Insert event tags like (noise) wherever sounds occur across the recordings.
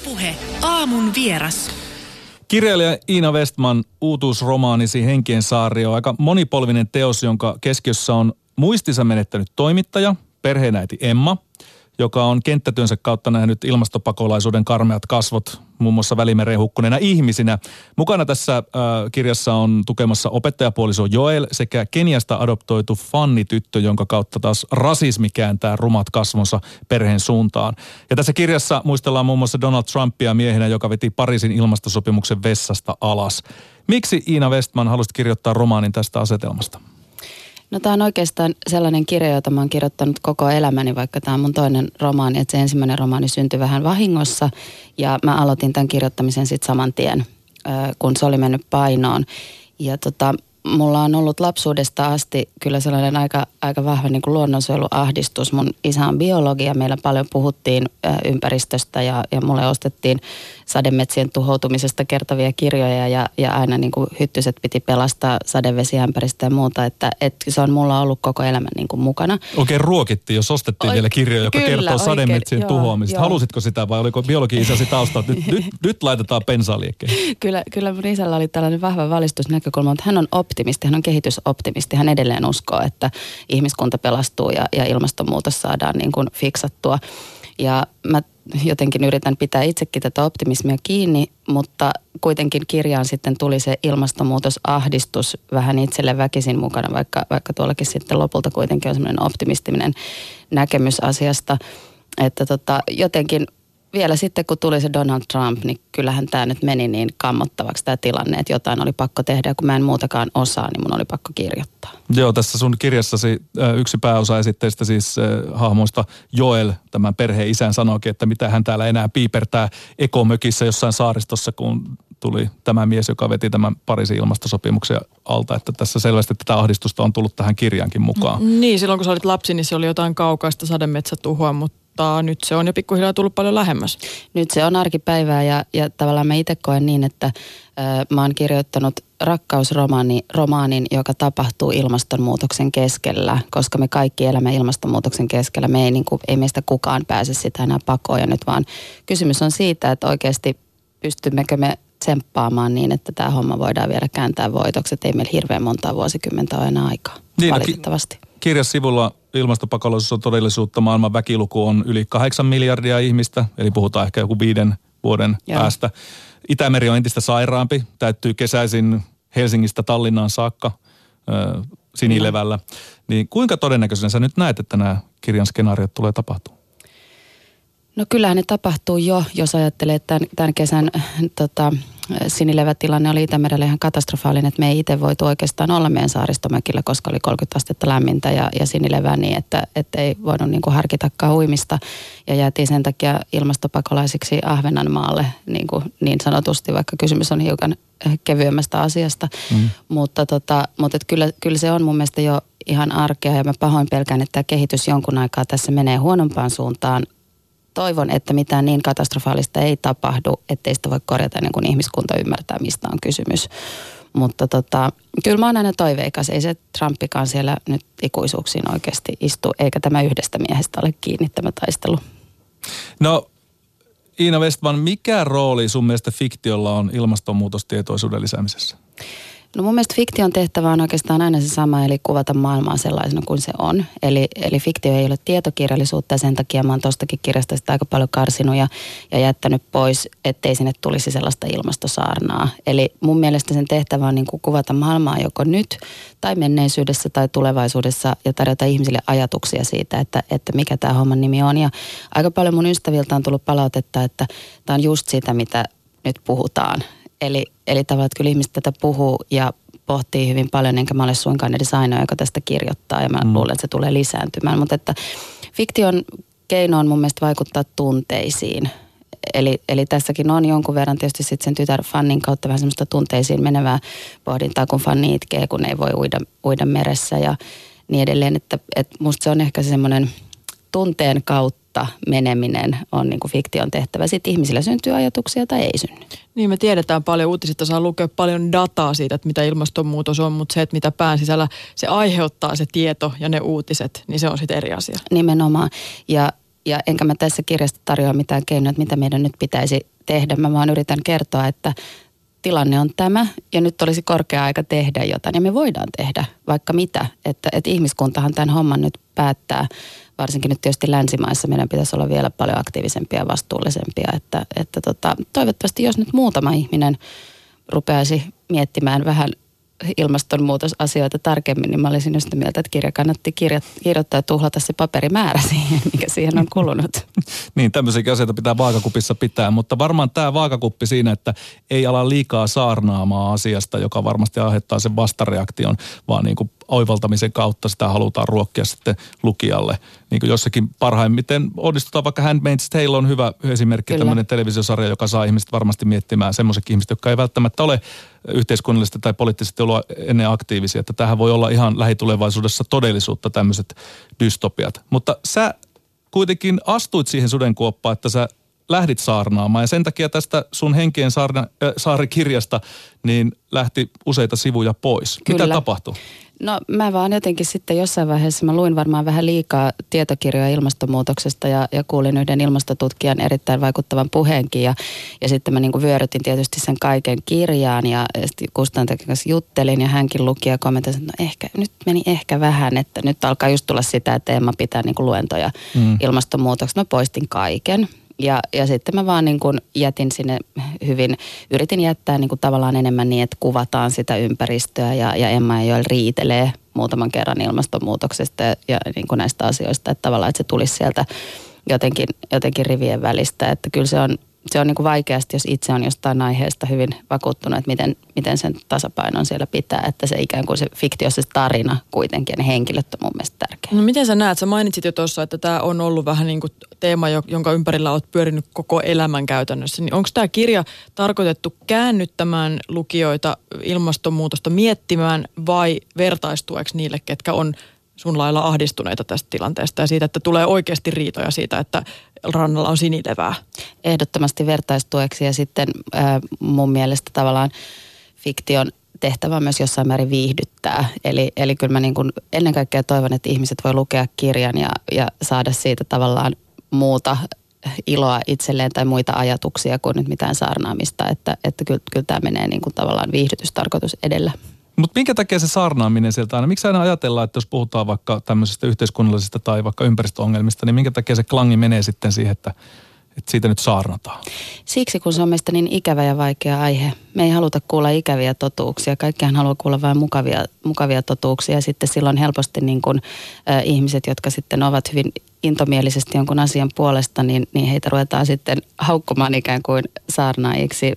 Ylepuhe aamun vieras. Kirjailija Iina Westman uutuusromaanisi Henkien saari on aika monipolvinen teos, jonka keskiössä on muistinsa menettänyt toimittaja, perheenäiti Emma – joka on kenttätyönsä kautta nähnyt ilmastopakolaisuuden karmeat kasvot muun muassa Välimeren hukkuneena ihmisinä. Mukana tässä äh, kirjassa on tukemassa opettajapuoliso Joel sekä Keniasta adoptoitu Fanni-tyttö, jonka kautta taas rasismi kääntää rumat kasvonsa perheen suuntaan. Ja tässä kirjassa muistellaan muun muassa Donald Trumpia miehenä, joka veti Pariisin ilmastosopimuksen vessasta alas. Miksi Iina Westman halusi kirjoittaa romaanin tästä asetelmasta? No tämä on oikeastaan sellainen kirja, jota mä oon kirjoittanut koko elämäni, vaikka tämä on mun toinen romaani. Että se ensimmäinen romaani syntyi vähän vahingossa ja mä aloitin tämän kirjoittamisen sitten saman tien, kun se oli mennyt painoon. Ja tota, mulla on ollut lapsuudesta asti kyllä sellainen aika, aika vahva niin kuin luonnonsuojeluahdistus. Mun isä on biologi ja meillä paljon puhuttiin ympäristöstä ja, ja mulle ostettiin sademetsien tuhoutumisesta kertovia kirjoja ja, ja aina niin kuin hyttyset piti pelastaa sadevesiämpäristä ja muuta. Että, että se on mulla ollut koko elämän niin kuin mukana. Oikein ruokittiin, jos ostettiin Oi, vielä kirjoja, joka kyllä, kertoo sademetsien joo, tuhoamisesta. Joo. Halusitko sitä vai oliko biologi-isäsi taustaa, että nyt, nyt, nyt laitetaan pensaa (laughs) Kyllä, kyllä mun isällä oli tällainen vahva valistusnäkökulma, mutta hän on optimisti, hän on kehitysoptimisti. Hän edelleen uskoo, että ihmiskunta pelastuu ja, ja ilmastonmuutos saadaan niin kuin fiksattua. Ja mä jotenkin yritän pitää itsekin tätä optimismia kiinni, mutta kuitenkin kirjaan sitten tuli se ilmastonmuutosahdistus vähän itselle väkisin mukana, vaikka, vaikka tuollakin sitten lopulta kuitenkin on semmoinen optimistinen näkemys asiasta. Että tota, jotenkin vielä sitten kun tuli se Donald Trump, niin kyllähän tämä nyt meni niin kammottavaksi tämä tilanne, että jotain oli pakko tehdä. Ja kun mä en muutakaan osaa, niin mun oli pakko kirjoittaa. Joo, tässä sun kirjassasi yksi pääosa esitteistä siis hahmoista Joel, tämän perheen isän sanoikin, että mitä hän täällä enää piipertää ekomökissä jossain saaristossa, kun tuli tämä mies, joka veti tämän Pariisin ilmastosopimuksen alta, että tässä selvästi tätä ahdistusta on tullut tähän kirjaankin mukaan. Niin, silloin kun sä olit lapsi, niin se oli jotain kaukaista sademetsätuhoa, mutta mutta nyt se on jo pikkuhiljaa tullut paljon lähemmäs. Nyt se on arkipäivää ja, ja tavallaan mä itse koen niin, että ö, mä oon kirjoittanut rakkausromaani, romaanin, joka tapahtuu ilmastonmuutoksen keskellä, koska me kaikki elämme ilmastonmuutoksen keskellä. Me ei, niin kuin, ei meistä kukaan pääse sitä enää pakoon ja nyt vaan kysymys on siitä, että oikeasti pystymmekö me tsemppaamaan niin, että tämä homma voidaan vielä kääntää voitoksi. Että ei meillä hirveän monta vuosikymmentä ole enää aikaa, niin, valitettavasti. No, kirjasivulla ilmastopakolaisuus on todellisuutta. Maailman väkiluku on yli kahdeksan miljardia ihmistä, eli puhutaan ehkä joku viiden vuoden Joo. päästä. Itämeri on entistä sairaampi, täyttyy kesäisin Helsingistä Tallinnaan saakka äh, sinilevällä. Niin kuinka todennäköisenä sä nyt näet, että nämä kirjan skenaariot tulee tapahtumaan? No kyllähän ne tapahtuu jo, jos ajattelee, että tämän, tämän kesän tota, sinilevätilanne oli Itämerellä ihan katastrofaalinen, että me ei itse voitu oikeastaan olla meidän saaristomäkillä, koska oli 30 astetta lämmintä ja, ja sinilevää niin, että, että ei voinut niin kuin harkitakaan uimista. Ja jäätiin sen takia ilmastopakolaisiksi Ahvenanmaalle niin, kuin niin sanotusti, vaikka kysymys on hiukan kevyemmästä asiasta. Mm. Mutta, tota, mutta että kyllä, kyllä se on mun mielestä jo ihan arkea ja mä pahoin pelkään, että tämä kehitys jonkun aikaa tässä menee huonompaan suuntaan toivon, että mitään niin katastrofaalista ei tapahdu, ettei sitä voi korjata ennen kuin ihmiskunta ymmärtää, mistä on kysymys. Mutta tota, kyllä mä oon aina toiveikas. Ei se Trumpikaan siellä nyt ikuisuuksiin oikeasti istu, eikä tämä yhdestä miehestä ole kiinni tämä taistelu. No Iina Westman, mikä rooli sun mielestä fiktiolla on ilmastonmuutostietoisuuden lisäämisessä? No mun mielestä fiktion tehtävä on oikeastaan aina se sama, eli kuvata maailmaa sellaisena kuin se on. Eli, eli fiktio ei ole tietokirjallisuutta ja sen takia mä oon tostakin kirjasta sitä aika paljon karsinut ja, ja jättänyt pois, ettei sinne tulisi sellaista ilmastosaarnaa. Eli mun mielestä sen tehtävä on niin kuin kuvata maailmaa joko nyt tai menneisyydessä tai tulevaisuudessa ja tarjota ihmisille ajatuksia siitä, että, että mikä tämä homman nimi on. Ja aika paljon mun ystäviltä on tullut palautetta, että tämä on just sitä, mitä nyt puhutaan Eli, eli tavallaan, että kyllä ihmiset tätä puhuu ja pohtii hyvin paljon, enkä mä ole suinkaan edes ainoa, joka tästä kirjoittaa ja mä mm. luulen, että se tulee lisääntymään. Mutta että fiktion keino on mun mielestä vaikuttaa tunteisiin. Eli, eli tässäkin on jonkun verran tietysti sitten sen tytär fannin kautta vähän semmoista tunteisiin menevää pohdintaa, kun fanni itkee, kun ei voi uida, uida meressä ja niin edelleen. Että, että musta se on ehkä semmoinen tunteen kautta kautta meneminen on niin kuin fiktion tehtävä. Sitten ihmisillä syntyy ajatuksia tai ei synny. Niin me tiedetään paljon, uutisista saa lukea paljon dataa siitä, että mitä ilmastonmuutos on, mutta se, että mitä pään sisällä se aiheuttaa se tieto ja ne uutiset, niin se on sitten eri asia. Nimenomaan. Ja ja enkä mä tässä kirjasta tarjoa mitään keinoja, että mitä meidän nyt pitäisi tehdä. Mä vaan yritän kertoa, että tilanne on tämä ja nyt olisi korkea aika tehdä jotain. Ja me voidaan tehdä vaikka mitä, että, että ihmiskuntahan tämän homman nyt päättää. Varsinkin nyt tietysti länsimaissa meidän pitäisi olla vielä paljon aktiivisempia ja vastuullisempia. Että, että tota, toivottavasti jos nyt muutama ihminen rupeaisi miettimään vähän ilmastonmuutosasioita tarkemmin, niin mä olisin just mieltä, että kirja kannatti kirja, kirjoittaa ja tuhlata se paperimäärä (laughs) siihen, mikä siihen on kulunut. (laughs) niin, tämmöisiä asioita pitää vaakakupissa pitää, mutta varmaan tämä vaakakuppi siinä, että ei ala liikaa saarnaamaan asiasta, joka varmasti aiheuttaa sen vastareaktion, vaan niin kuin oivaltamisen kautta sitä halutaan ruokkia sitten lukijalle. Niin kuin jossakin parhaimmiten onnistutaan, vaikka Handmaid's Tale on hyvä esimerkki, Kyllä. tämmöinen televisiosarja, joka saa ihmiset varmasti miettimään semmoiset ihmiset, jotka ei välttämättä ole yhteiskunnallisesti tai poliittisesti ollut ennen aktiivisia, että tähän voi olla ihan lähitulevaisuudessa todellisuutta tämmöiset dystopiat. Mutta sä kuitenkin astuit siihen sudenkuoppaan, että sä lähdit saarnaamaan ja sen takia tästä sun henkien saarna, äh, saarikirjasta niin lähti useita sivuja pois. Kyllä. Mitä tapahtui? No mä vaan jotenkin sitten jossain vaiheessa, mä luin varmaan vähän liikaa tietokirjoja ilmastonmuutoksesta ja, ja kuulin yhden ilmastotutkijan erittäin vaikuttavan puheenkin ja, ja sitten mä niin kuin vyörytin tietysti sen kaiken kirjaan ja, ja sitten Kustantakin kanssa juttelin ja hänkin luki ja kommentoi, että no ehkä, nyt meni ehkä vähän, että nyt alkaa just tulla sitä, että Emma pitää niin kuin luentoja mm. ilmastonmuutoksesta. Mä poistin kaiken ja, ja sitten mä vaan niin kuin jätin sinne hyvin, yritin jättää niin kuin tavallaan enemmän niin, että kuvataan sitä ympäristöä ja, ja Emma ja Joel riitelee muutaman kerran ilmastonmuutoksesta ja, ja niin kuin näistä asioista, että tavallaan että se tulisi sieltä jotenkin, jotenkin rivien välistä, että kyllä se on, se on niin kuin vaikeasti, jos itse on jostain aiheesta hyvin vakuuttunut, että miten, miten sen tasapainon siellä pitää, että se ikään kuin se fiktiossa tarina kuitenkin, ne henkilöt on mun mielestä tärkeä. No miten sä näet, sä mainitsit jo tuossa, että tämä on ollut vähän niin kuin teema, jonka ympärillä olet pyörinyt koko elämän käytännössä, niin onko tämä kirja tarkoitettu käännyttämään lukijoita ilmastonmuutosta miettimään vai vertaistueksi niille, ketkä on sun lailla ahdistuneita tästä tilanteesta ja siitä, että tulee oikeasti riitoja siitä, että rannalla on sinilevää? Ehdottomasti vertaistueksi ja sitten äh, mun mielestä tavallaan fiktion tehtävä myös jossain määrin viihdyttää. Eli, eli kyllä mä niin kuin ennen kaikkea toivon, että ihmiset voi lukea kirjan ja, ja saada siitä tavallaan muuta iloa itselleen tai muita ajatuksia kuin nyt mitään saarnaamista. Että, että kyllä, kyllä tämä menee niin kuin tavallaan viihdytystarkoitus edellä. Mutta minkä takia se saarnaaminen sieltä aina? Miksi aina ajatellaan, että jos puhutaan vaikka tämmöisistä yhteiskunnallisista tai vaikka ympäristöongelmista, niin minkä takia se klangi menee sitten siihen, että, että siitä nyt saarnataan? Siksi, kun se on meistä niin ikävä ja vaikea aihe. Me ei haluta kuulla ikäviä totuuksia. Kaikkihan haluaa kuulla vain mukavia, mukavia totuuksia. Ja sitten silloin helposti niin kuin, äh, ihmiset, jotka sitten ovat hyvin intomielisesti jonkun asian puolesta, niin, niin heitä ruvetaan sitten haukkumaan ikään kuin saarnaajiksi.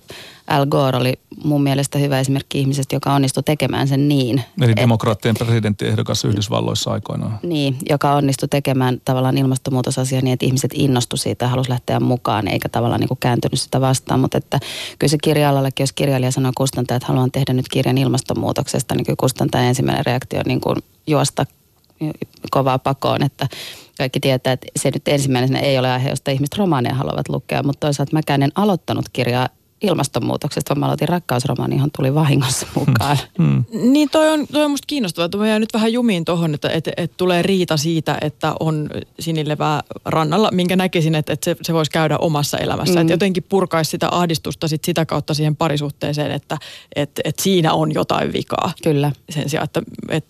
Al Gore oli mun mielestä hyvä esimerkki ihmisestä, joka onnistui tekemään sen niin. Eli demokraattien presidenttiehdokas Yhdysvalloissa aikoinaan. Niin, joka onnistui tekemään tavallaan ilmastonmuutosasiaa niin, että ihmiset innostu siitä ja halusi lähteä mukaan, eikä tavallaan niin kuin kääntynyt sitä vastaan. Mutta että kyllä se kirja jos kirjailija sanoo kustantaja, että haluan tehdä nyt kirjan ilmastonmuutoksesta, niin kyllä kustantajan ensimmäinen reaktio on niin kuin juosta kovaa pakoon, että kaikki tietää, että se nyt ensimmäisenä ei ole aihe, josta ihmiset romaaneja haluavat lukea, mutta toisaalta mäkään en aloittanut kirjaa ilmastonmuutoksesta, vaan mä aloitin rakkausromaani, johon tuli vahingossa mukaan. Hmm. Niin toi on, toi on musta kiinnostavaa. Mä jään nyt vähän jumiin tuohon, että et, et tulee riita siitä, että on sinilevää rannalla, minkä näkisin, että, että se, se voisi käydä omassa elämässä. Hmm. Että jotenkin purkaisi sitä ahdistusta sit sitä kautta siihen parisuhteeseen, että et, et siinä on jotain vikaa. Kyllä. Sen sijaan, että et,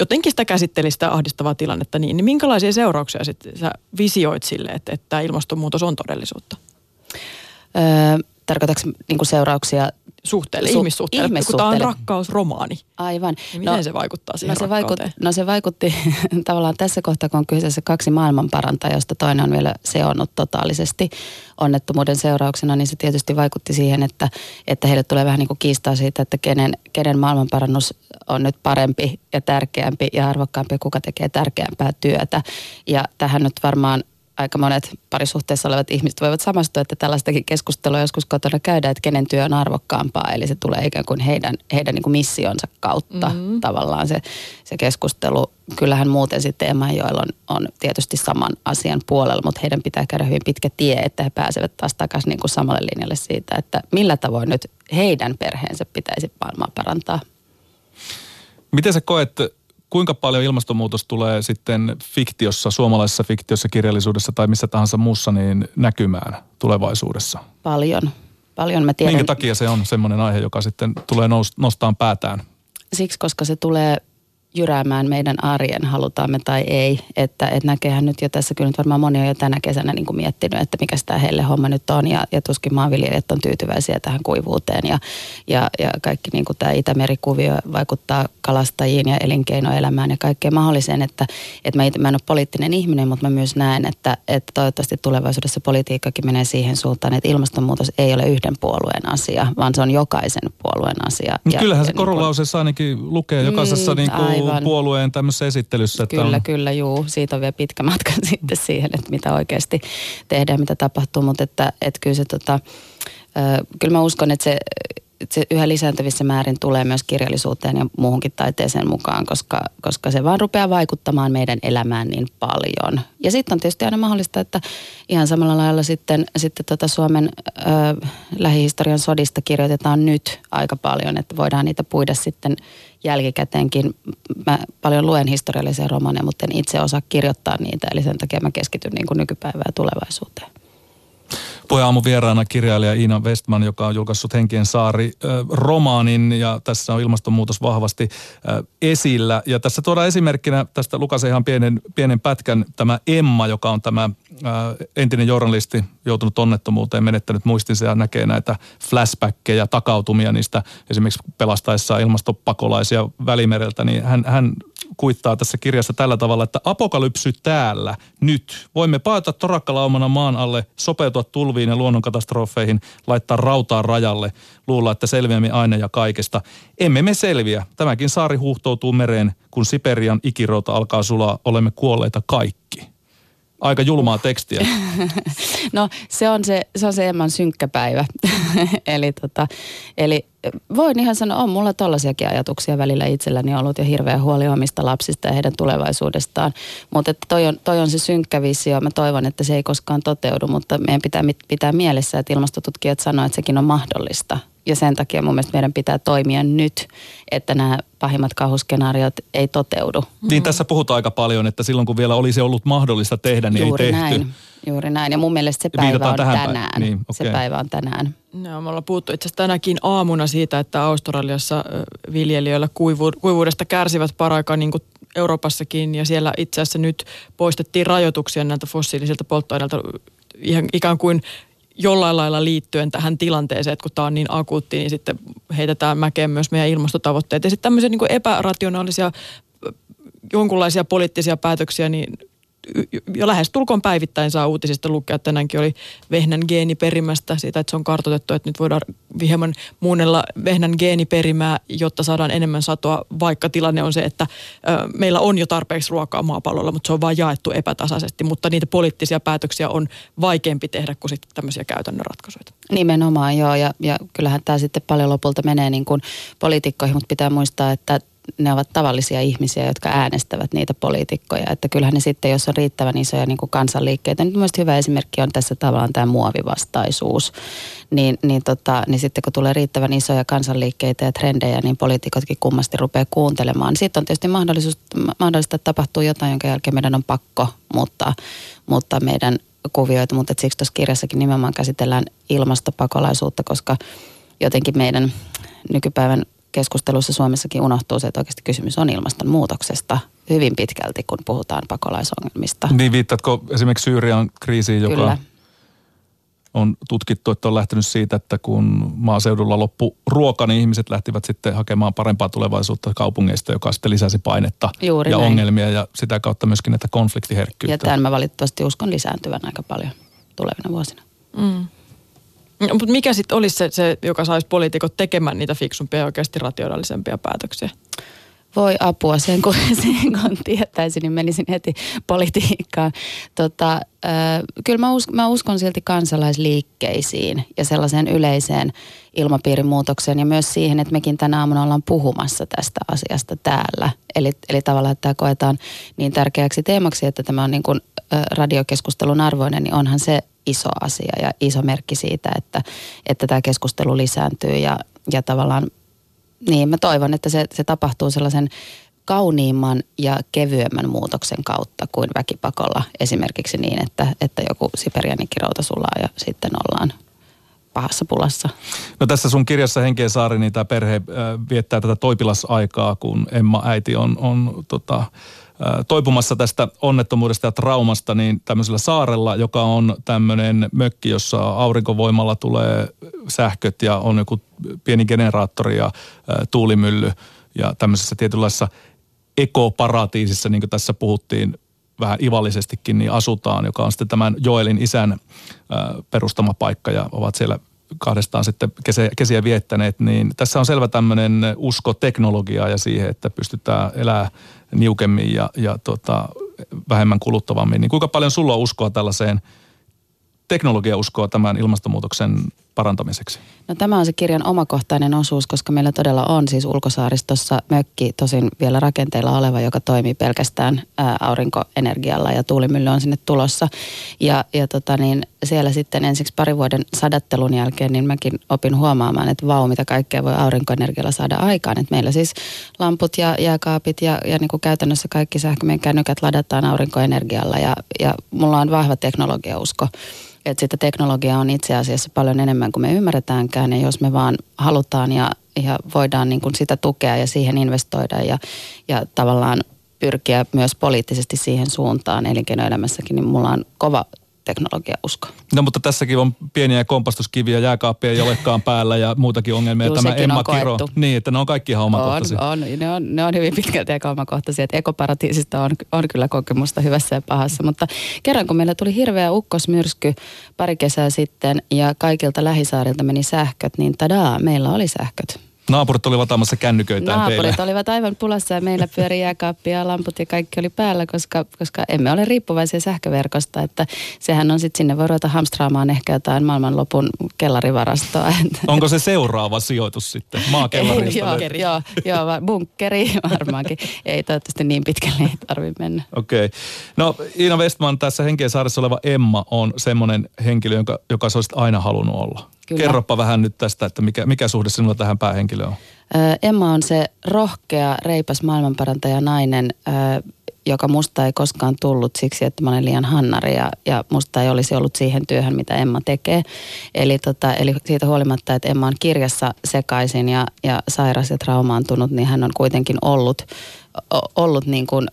jotenkin sitä käsitteli sitä ahdistavaa tilannetta niin, niin minkälaisia seurauksia sitten sä visioit sille, että, että ilmastonmuutos on todellisuutta? Öö, tarkoitatko niin kuin seurauksia suhteelle, su- ihmissuhteelle, ihmissuhteelle. kun tämä on rakkausromaani. Aivan. Niin miten no, se vaikuttaa siihen no se, vaikut, no se vaikutti (laughs) tavallaan tässä kohtaa, kun on kyseessä kaksi maailmanparantajaa, josta toinen on vielä seonnut totaalisesti onnettomuuden seurauksena, niin se tietysti vaikutti siihen, että, että heille tulee vähän niin kuin kiistaa siitä, että kenen, kenen maailmanparannus on nyt parempi ja tärkeämpi ja arvokkaampi ja kuka tekee tärkeämpää työtä. Ja tähän nyt varmaan aika monet parisuhteessa olevat ihmiset voivat samastua, että tällaistakin keskustelua joskus kotona käydään, että kenen työ on arvokkaampaa. Eli se tulee ikään kuin heidän, heidän niin kuin missionsa kautta mm-hmm. tavallaan se, se keskustelu. Kyllähän muuten sitten Emma joilla on, on tietysti saman asian puolella, mutta heidän pitää käydä hyvin pitkä tie, että he pääsevät taas takaisin niin kuin samalle linjalle siitä, että millä tavoin nyt heidän perheensä pitäisi maailmaa parantaa. Miten sä koet kuinka paljon ilmastonmuutos tulee sitten fiktiossa, suomalaisessa fiktiossa, kirjallisuudessa tai missä tahansa muussa niin näkymään tulevaisuudessa? Paljon. Paljon mä tiedän. Minkä takia se on semmoinen aihe, joka sitten tulee nostaa päätään? Siksi, koska se tulee jyräämään meidän arjen, halutaan me tai ei. Että, että näkeehän nyt jo tässä, kyllä nyt varmaan moni on jo tänä kesänä niin kuin miettinyt, että mikä tämä heille homma nyt on. Ja, ja tuskin maanviljelijät on tyytyväisiä tähän kuivuuteen. Ja, ja, ja kaikki niin kuin tämä Itämerikuvio vaikuttaa kalastajiin ja elinkeinoelämään ja kaikkeen mahdolliseen. Että, että mä, itse, mä en ole poliittinen ihminen, mutta mä myös näen, että, että toivottavasti tulevaisuudessa politiikkakin menee siihen suuntaan, että ilmastonmuutos ei ole yhden puolueen asia, vaan se on jokaisen puolueen asia. Ja, kyllähän se niin korulauseessa ainakin lukee jokaisessa mm, niin kuin Aivan. puolueen tämmöisessä esittelyssä. Että kyllä, on... kyllä, juu. Siitä on vielä pitkä matka (laughs) sitten siihen, että mitä oikeasti tehdään, mitä tapahtuu. Mutta että, että kyllä se tota, kyllä mä uskon, että se se yhä lisääntyvissä määrin tulee myös kirjallisuuteen ja muuhunkin taiteeseen mukaan, koska, koska se vaan rupeaa vaikuttamaan meidän elämään niin paljon. Ja sitten on tietysti aina mahdollista, että ihan samalla lailla sitten, sitten tota Suomen ö, lähihistorian sodista kirjoitetaan nyt aika paljon, että voidaan niitä puida sitten jälkikäteenkin. Mä paljon luen historiallisia romaneja, mutta en itse osaa kirjoittaa niitä, eli sen takia mä keskityn niin kuin nykypäivään ja tulevaisuuteen. Aamu vieraana kirjailija Iina Westman, joka on julkaissut Henkien saari romaanin ja tässä on ilmastonmuutos vahvasti esillä. Ja tässä tuodaan esimerkkinä tästä Lukasen ihan pienen, pienen pätkän tämä Emma, joka on tämä entinen journalisti, joutunut onnettomuuteen, menettänyt muistinsa ja näkee näitä flashbackkejä, takautumia niistä esimerkiksi pelastaessa ilmastopakolaisia välimereltä, niin hän, hän kuittaa tässä kirjassa tällä tavalla, että apokalypsy täällä, nyt. Voimme paeta torakkalaumana maan alle, sopeutua tulviin ja luonnonkatastrofeihin, laittaa rautaa rajalle, luulla, että selviämme aina ja kaikesta. Emme me selviä. Tämäkin saari huuhtoutuu mereen, kun Siperian ikirouta alkaa sulaa, olemme kuolleita kaikki. Aika julmaa tekstiä. (laughs) no se on se, se, on se Emman synkkä päivä. (laughs) eli, tota, eli voin ihan sanoa, on mulla tollaisiakin ajatuksia välillä itselläni ollut ja hirveä huoli omista lapsista ja heidän tulevaisuudestaan. Mutta toi on, toi on se synkkä visio. Mä toivon, että se ei koskaan toteudu, mutta meidän pitää pitää mielessä, että ilmastotutkijat sanoo, että sekin on mahdollista ja sen takia mun mielestä meidän pitää toimia nyt, että nämä pahimmat kauhuskenaariot ei toteudu. Niin tässä puhutaan aika paljon, että silloin kun vielä olisi ollut mahdollista tehdä, niin juuri ei tehty. Näin, juuri näin. Ja mun mielestä se päivä on tänään. Niin, okay. Se päivä on tänään. No, me ollaan puhuttu itse asiassa tänäkin aamuna siitä, että Australiassa viljelijöillä kuivu, kuivuudesta kärsivät paraikaa niin kuin Euroopassakin. Ja siellä itse asiassa nyt poistettiin rajoituksia näiltä fossiilisilta polttoaineilta ihan ikään kuin jollain lailla liittyen tähän tilanteeseen, että kun tämä on niin akuutti, niin sitten heitetään mäkeen myös meidän ilmastotavoitteet. Ja sitten tämmöisiä niin epärationaalisia jonkunlaisia poliittisia päätöksiä, niin jo lähes tulkoon päivittäin saa uutisista lukea. Tänäänkin oli vehnän geeniperimästä siitä, että se on kartoitettu, että nyt voidaan hieman muunnella vehnän geeniperimää, jotta saadaan enemmän satoa, vaikka tilanne on se, että ö, meillä on jo tarpeeksi ruokaa maapallolla, mutta se on vain jaettu epätasaisesti. Mutta niitä poliittisia päätöksiä on vaikeampi tehdä kuin sitten tämmöisiä käytännön ratkaisuja. Nimenomaan joo, ja, ja kyllähän tämä sitten paljon lopulta menee niin kuin poliitikkoihin, mutta pitää muistaa, että ne ovat tavallisia ihmisiä, jotka äänestävät niitä poliitikkoja. Että kyllähän ne sitten, jos on riittävän isoja niin kuin kansanliikkeitä, niin mielestäni hyvä esimerkki on tässä tavallaan tämä muovivastaisuus. Niin, niin, tota, niin sitten kun tulee riittävän isoja kansanliikkeitä ja trendejä, niin poliitikotkin kummasti rupeaa kuuntelemaan. Sitten on tietysti mahdollisuus, mahdollista, että tapahtuu jotain, jonka jälkeen meidän on pakko muuttaa, muuttaa meidän kuvioita, mutta siksi tuossa kirjassakin nimenomaan käsitellään ilmastopakolaisuutta, koska jotenkin meidän nykypäivän keskustelussa Suomessakin unohtuu se, että oikeasti kysymys on ilmastonmuutoksesta hyvin pitkälti, kun puhutaan pakolaisongelmista. Niin viittatko esimerkiksi Syyrian kriisiin, joka Kyllä. on tutkittu, että on lähtenyt siitä, että kun maaseudulla loppu ruoka, niin ihmiset lähtivät sitten hakemaan parempaa tulevaisuutta kaupungeista, joka sitten lisäsi painetta Juuri ja näin. ongelmia ja sitä kautta myöskin näitä konfliktiherkkyyttä. Ja tämän mä valitettavasti uskon lisääntyvän aika paljon tulevina vuosina. Mm. No, mutta mikä sitten olisi se, se, joka saisi poliitikot tekemään niitä fiksumpia ja oikeasti rationaalisempia päätöksiä? Voi apua, sen kun, (laughs) sen kun tietäisin, niin menisin heti politiikkaan. Tota, kyllä mä, uskon, mä uskon silti kansalaisliikkeisiin ja sellaiseen yleiseen ilmapiirin muutokseen ja myös siihen, että mekin tänä aamuna ollaan puhumassa tästä asiasta täällä. Eli, eli tavallaan, että tämä koetaan niin tärkeäksi teemaksi, että tämä on niin kuin, radiokeskustelun arvoinen, niin onhan se iso asia ja iso merkki siitä, että, että tämä keskustelu lisääntyy ja, ja tavallaan niin mä toivon, että se, se tapahtuu sellaisen kauniimman ja kevyemmän muutoksen kautta kuin väkipakolla. Esimerkiksi niin, että, että joku siperianikirauta sulaa ja sitten ollaan pahassa pulassa. No tässä sun kirjassa Henkeen saari, niin tämä perhe viettää tätä toipilasaikaa, kun Emma äiti on, on tota, toipumassa tästä onnettomuudesta ja traumasta, niin tämmöisellä saarella, joka on tämmöinen mökki, jossa aurinkovoimalla tulee sähköt ja on joku pieni generaattori ja tuulimylly ja tämmöisessä tietynlaisessa ekoparatiisissa, niin kuin tässä puhuttiin vähän ivallisestikin, niin asutaan, joka on sitten tämän Joelin isän perustama paikka ja ovat siellä kahdestaan sitten kesiä viettäneet, niin tässä on selvä tämmöinen usko teknologiaa ja siihen, että pystytään elämään niukemmin ja, ja tota, vähemmän kuluttavammin. Niin kuinka paljon sulla on uskoa tällaiseen teknologiauskoa tämän ilmastonmuutoksen parantamiseksi? No tämä on se kirjan omakohtainen osuus, koska meillä todella on siis ulkosaaristossa mökki, tosin vielä rakenteilla oleva, joka toimii pelkästään ää, aurinkoenergialla ja tuulimylly on sinne tulossa. Ja, ja tota niin, siellä sitten ensiksi pari vuoden sadattelun jälkeen, niin mäkin opin huomaamaan, että vau, mitä kaikkea voi aurinkoenergialla saada aikaan. Että meillä siis lamput ja jääkaapit ja, ja niin kuin käytännössä kaikki sähkömien kännykät ladataan aurinkoenergialla ja, ja mulla on vahva teknologiausko että sitä teknologiaa on itse asiassa paljon enemmän kuin me ymmärretäänkään ja jos me vaan halutaan ja, ja voidaan niin kuin sitä tukea ja siihen investoida ja, ja tavallaan pyrkiä myös poliittisesti siihen suuntaan elinkeinoelämässäkin, niin mulla on kova teknologiausko. No mutta tässäkin on pieniä kompastuskiviä, jääkaappia ei olekaan päällä ja muutakin ongelmia. Juu, Tämä Emma Kiro, niin että ne on kaikki ihan omakohtaisia. On, on, ne, on, ne on hyvin pitkälti aika omakohtaisia. Että ekoparatiisista on, on kyllä kokemusta hyvässä ja pahassa. Mutta kerran kun meillä tuli hirveä ukkosmyrsky pari kesää sitten ja kaikilta lähisaarilta meni sähköt, niin tadaa, meillä oli sähköt. Naapurit olivat aamassa kännyköitä Naapurit teille. olivat aivan pulassa ja meillä pyöri jääkaappi ja lamput ja kaikki oli päällä, koska, koska emme ole riippuvaisia sähköverkosta. Että sehän on sitten sinne voi ruveta hamstraamaan ehkä jotain maailmanlopun kellarivarastoa. Onko se seuraava sijoitus sitten? Maakellarista? joo, joo, joo, bunkkeri varmaankin. Ei toivottavasti niin pitkälle ei tarvitse mennä. Okei. Okay. No Iina Westman, tässä Henkeen saaressa oleva Emma on semmoinen henkilö, jonka, joka sä olisit aina halunnut olla. Kyllä. Kerropa vähän nyt tästä, että mikä, mikä suhde sinulla tähän päähenkilöön on? Emma on se rohkea, reipas maailmanparantaja nainen, joka musta ei koskaan tullut siksi, että mä olen liian hannari ja, ja musta ei olisi ollut siihen työhön, mitä Emma tekee. Eli, tota, eli siitä huolimatta, että Emma on kirjassa sekaisin ja, ja sairas ja traumaantunut, niin hän on kuitenkin ollut, ollut niin kuin,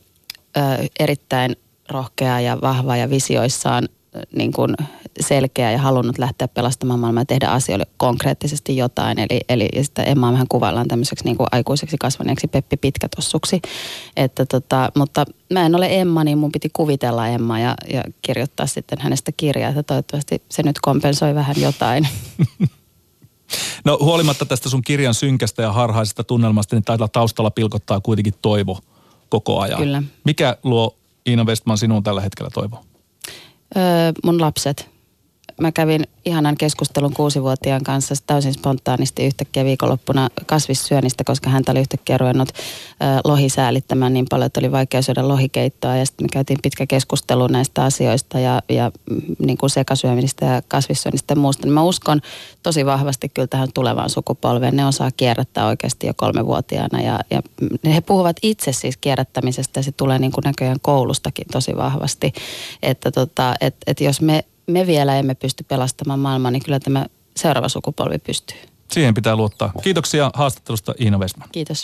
ö, erittäin rohkea ja vahva ja visioissaan niin kuin selkeä ja halunnut lähteä pelastamaan maailmaa ja tehdä asioille konkreettisesti jotain. Eli, eli sitä Emmaa vähän kuvaillaan tämmöiseksi niin kuin aikuiseksi kasvaneeksi Peppi Pitkätossuksi. Että tota, mutta mä en ole Emma, niin mun piti kuvitella Emma ja, ja kirjoittaa sitten hänestä kirjaa. Että toivottavasti se nyt kompensoi vähän jotain. (laughs) No huolimatta tästä sun kirjan synkästä ja harhaisesta tunnelmasta, niin taitaa taustalla pilkottaa kuitenkin toivo koko ajan. Kyllä. Mikä luo Iina Westman sinuun tällä hetkellä toivoa? Öö, mun lapset mä kävin ihanan keskustelun kuusivuotiaan kanssa täysin spontaanisti yhtäkkiä viikonloppuna kasvissyönnistä, koska häntä oli yhtäkkiä ruvennut lohi säälittämään niin paljon, että oli vaikea syödä lohikeittoa. Ja sitten me käytiin pitkä keskustelu näistä asioista ja, ja mm, niin kuin sekasyömistä ja kasvissyönnistä ja muusta. Niin mä uskon tosi vahvasti kyllä tähän tulevaan sukupolveen. Ne osaa kierrättää oikeasti jo kolmevuotiaana ja, ja he puhuvat itse siis kierrättämisestä ja se tulee niin kuin näköjään koulustakin tosi vahvasti. Että tota, et, et jos me me vielä emme pysty pelastamaan maailmaa, niin kyllä tämä seuraava sukupolvi pystyy. Siihen pitää luottaa. Kiitoksia haastattelusta Iina Westman. Kiitos.